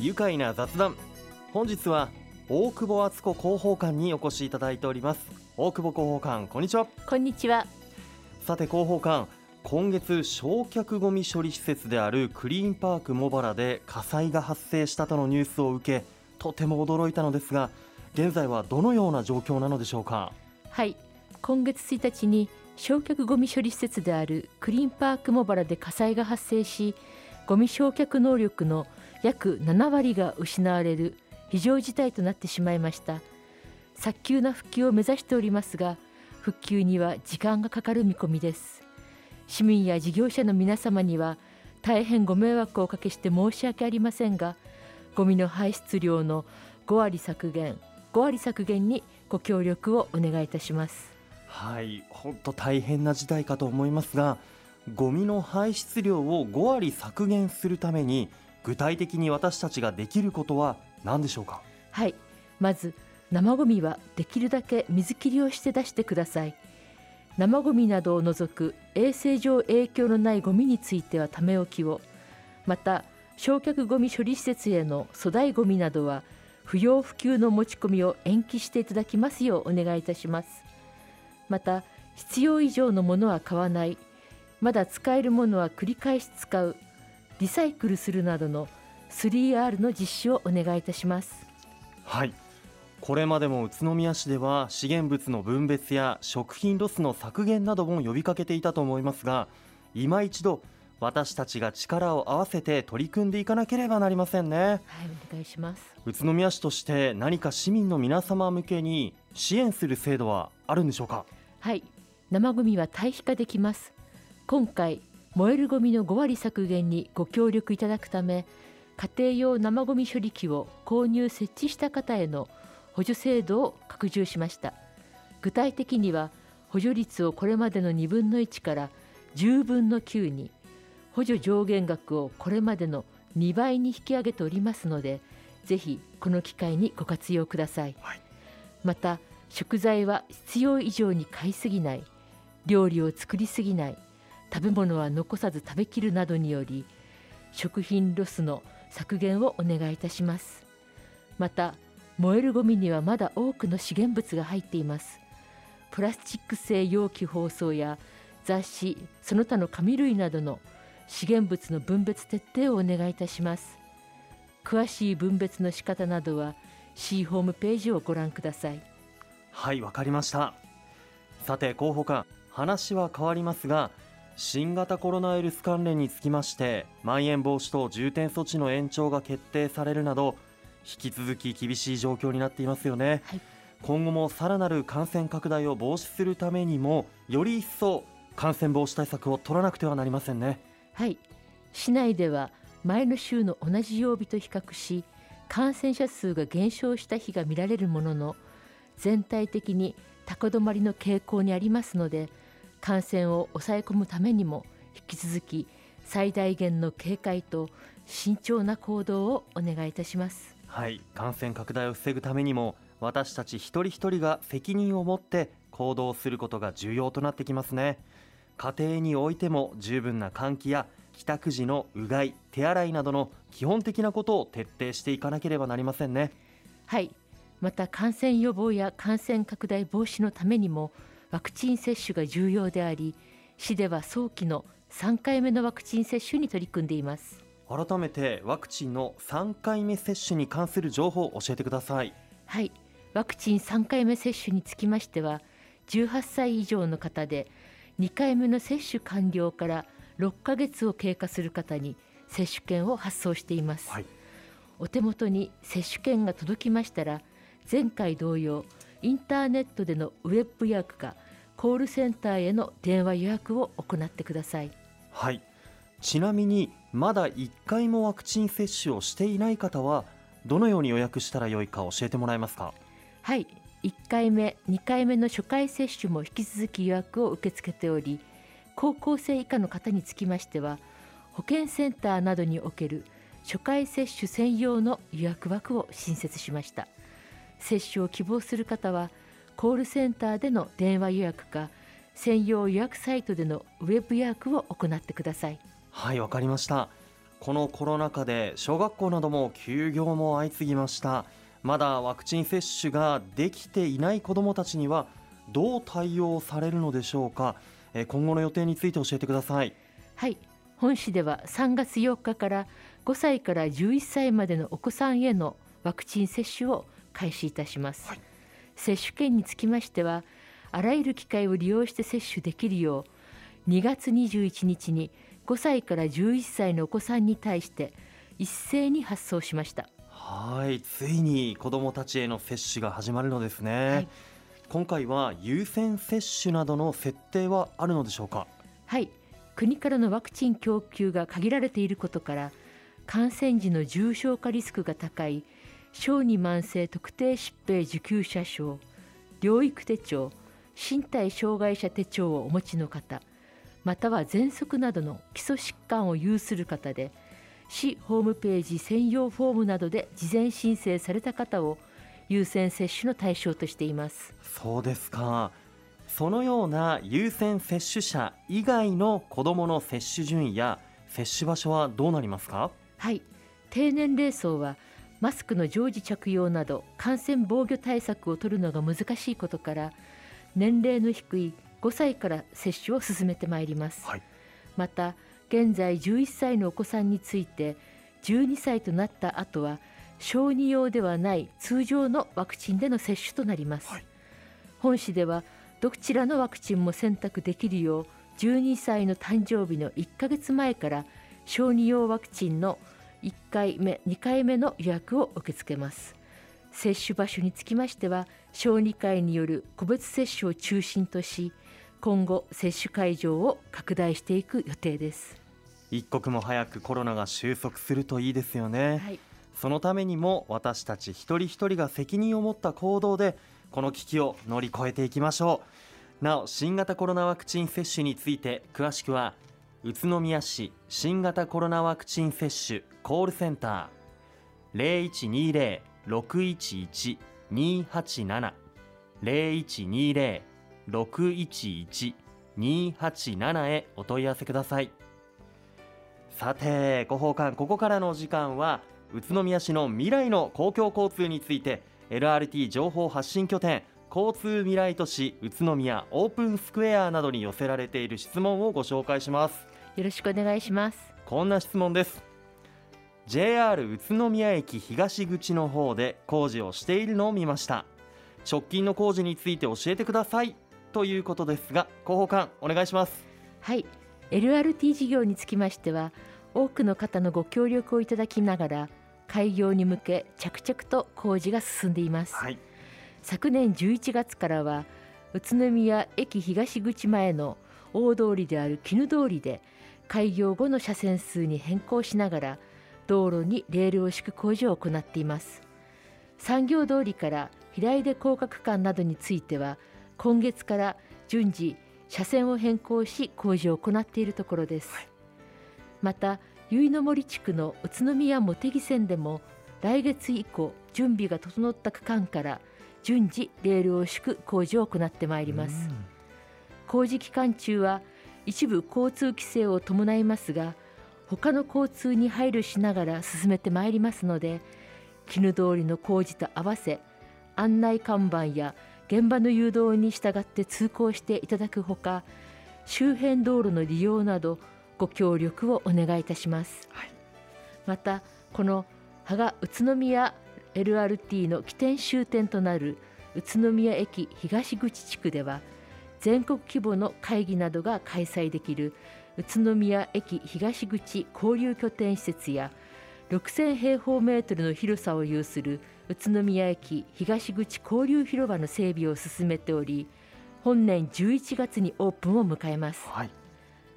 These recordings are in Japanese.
愉快な雑談。本日は大久保敦子広報館にお越しいただいております。大久保広報館こんにちは。こんにちは。さて広報館今月焼却ごみ処理施設であるクリーンパーク茂原で火災が発生したとのニュースを受けとても驚いたのですが現在はどのような状況なのでしょうか？はい。今月1日に焼却ごみ処理施設であるクリーンパーク茂原で火災が発生しゴミ焼却能力の約7割が失われる非常事態となってしまいました。早急な復旧を目指しておりますが復旧には時間がかかる見込みです。市民や事業者の皆様には大変ご迷惑をおかけして申し訳ありませんがゴミの排出量の5割削減5割削減にご協力をお願いいたします。はい本当大変な事態かと思いますがゴミの排出量を5割削減するために具体的に私たちができることは何でしょうか？はい。まず生ゴミはできるだけ水切りをして出してください。生ゴミなどを除く衛生上影響のないゴミについてはため置きを。また焼却ゴミ処理施設への粗大ゴミなどは不要不急の持ち込みを延期していただきますようお願いいたします。また必要以上のものは買わない。まだ使えるものは繰り返し使う。リサイクルするなどの 3R の実施をお願いいたします。はい。これまでも宇都宮市では資源物の分別や食品ロスの削減なども呼びかけていたと思いますが今一度私たちが力を合わせて取り組んでいかなければなりませんね。はいお願いします。宇都宮市として何か市民の皆様向けに支援する制度はあるんでしょうか？はい。生ゴミは堆肥化できます。今回燃えるゴミの5割削減にご協力いただくため家庭用生ゴミ処理機を購入設置した方への補助制度を拡充しました。具体的には補助率をこれまでの2分の1から10分の9に補助上限額をこれまでの2倍に引き上げておりますのでぜひこの機会にご活用ください、はい、また食材は必要以上に買いすぎない。料理を作りすぎない食べ物は残さず食べきるなどにより食品ロスの削減をお願いいたします。また燃えるゴミにはまだ多くの資源物が入っています。プラスチック製容器包装や雑誌その他の紙類などの資源物の分別徹底をお願いいたします。詳しい分別の仕方などは C ホームページをご覧ください。はいわかりました。さて広報官話は変わりますが新型コロナウイルス関連につきましてまん延防止等重点措置の延長が決定されるなど引き続き厳しい状況になっていますよね、はい、今後もさらなる感染拡大を防止するためにもより一層感染防止対策を取らなくてはなりませんね。はい。市内では前の週の同じ曜日と比較し感染者数が減少した日が見られるものの全体的に高止まりの傾向にありますので感染を抑え込むためにも引き続き最大限の警戒と慎重な行動をお願いいたします。はい感染拡大を防ぐためにも私たち一人一人が責任を持って行動することが重要となってきますね。家庭においても十分な換気や帰宅時のうがい手洗いなどの基本的なことを徹底していかなければなりませんね。はいまた感染予防や感染拡大防止のためにもワクチン接種が重要であり市では早期の3回目のワクチン接種に取り組んでいます。改めてワクチンの3回目接種に関する情報を教えてください。はい。ワクチン3回目接種につきましては18歳以上の方で2回目の接種完了から6ヶ月を経過する方に接種券を発送しています、はい、お手元に接種券が届きましたら前回同様インターネットでのウェブ予約かコールセンターへの電話予約を行ってください。はい。ちなみにまだ1回もワクチン接種をしていない方はどのように予約したらよいか教えてもらえますか？はい。1回目2回目の初回接種も引き続き予約を受け付けており高校生以下の方につきましては保健センターなどにおける初回接種専用の予約枠を新設しました接種を希望する方はコールセンターでの電話予約か専用予約サイトでのウェブ予約を行ってください。はいわかりました。このコロナ禍で小学校なども休業も相次ぎました。まだワクチン接種ができていない子どもたちにはどう対応されるのでしょうか。今後の予定について教えてください。はい。本市では3月4日から5歳から11歳までのお子さんへのワクチン接種を開始いたします、はい、接種券につきましてはあらゆる機会を利用して接種できるよう2月21日に5歳から11歳のお子さんに対して一斉に発送しました。はい。ついに子どもたちへの接種が始まるのですね、はい、今回は優先接種などの設定はあるのでしょうか？はい。国からのワクチン供給が限られていることから感染時の重症化リスクが高い小児慢性特定疾病受給者証療育手帳身体障害者手帳をお持ちの方または喘息などの基礎疾患を有する方で市ホームページ専用フォームなどで事前申請された方を優先接種の対象としています。そうですか。そのような優先接種者以外の子どもの接種順位や接種場所はどうなりますか？はい。低年齢層はマスクの常時着用など感染防御対策を取るのが難しいことから年齢の低い5歳から接種を進めてまいります、はい、また現在11歳のお子さんについて12歳となった後は小児用ではない通常のワクチンでの接種となります、はい、本市ではどちらのワクチンも選択できるよう12歳の誕生日の1ヶ月前から小児用ワクチンの1回目2回目の予約を受け付けます。接種場所につきましては小児科医による個別接種を中心とし今後接種会場を拡大していく予定です。一刻も早くコロナが収束するといいですよね、はい、そのためにも私たち一人一人が責任を持った行動でこの危機を乗り越えていきましょう。なお新型コロナワクチン接種について詳しくは宇都宮市新型コロナワクチン接種コールセンター。0120-611-287 0120-611-287へお問い合わせください。さてご奉還ここからの時間は宇都宮市の未来の公共交通について LRT 情報発信拠点交通未来都市宇都宮オープンスクエアなどに寄せられている質問をご紹介します。よろしくお願いします。こんな質問です。JR 宇都宮駅東口の方で工事をしているのを見ました。直近の工事について教えてください。ということですが広報官お願いします。はい。LRT 事業につきましては多くの方のご協力をいただきながら開業に向け着々と工事が進んでいます、はい、昨年11月からは宇都宮駅東口前の大通りである絹通りで開業後の車線数に変更しながら道路にレールを敷く工事を行っています。産業通りから平出高架区間などについては今月から順次車線を変更し工事を行っているところです、はい、また結の森地区の宇都宮茂木線でも来月以降準備が整った区間から順次レールを敷く工事を行ってまいります。工事期間中は一部交通規制を伴いますが他の交通に配慮しながら進めてまいりますので絹通りの工事と合わせ案内看板や現場の誘導に従って通行していただくほか周辺道路の利用などご協力をお願いいたします、はい、またこの芳賀宇都宮 LRT の起点終点となる宇都宮駅東口地区では全国規模の会議などが開催できる宇都宮駅東口交流拠点施設や6000平方メートルの広さを有する宇都宮駅東口交流広場の整備を進めており本年11月にオープンを迎えます、はい、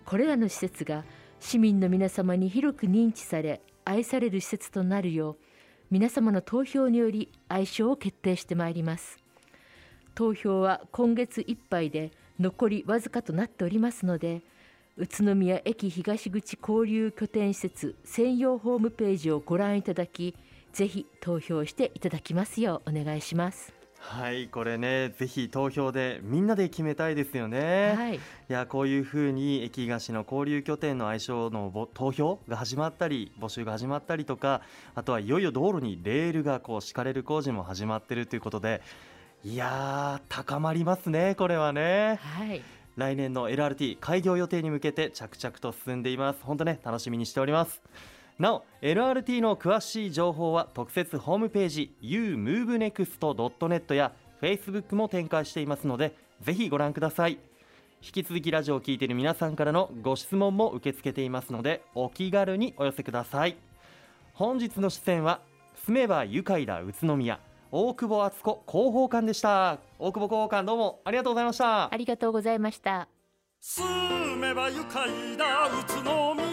これらの施設が市民の皆様に広く認知され愛される施設となるよう皆様の投票により愛称を決定してまいります投票は今月いっぱいで残りわずかとなっておりますので宇都宮駅東口交流拠点施設専用ホームページをご覧いただきぜひ投票していただきますようお願いします。はいこれねぜひ投票でみんなで決めたいですよね、はい、いやこういうふうに駅菓子の交流拠点の愛称の投票が始まったり募集が始まったりとかあとはいよいよ道路にレールがこう敷かれる工事も始まってるということでいやー高まりますねこれはね。はい、来年の LRT 開業予定に向けて着々と進んでいます。本当ね楽しみにしております。なお LRT の詳しい情報は特設ホームページ umovenext.net や Facebook も展開していますのでぜひご覧ください。引き続きラジオを聞いている皆さんからのご質問も受け付けていますのでお気軽にお寄せください。本日の出演は住めば愉快だ宇都宮大久保敦子広報官でした。大久保広報官どうもありがとうございました。ありがとうございました住めば愉快だ宇都宮。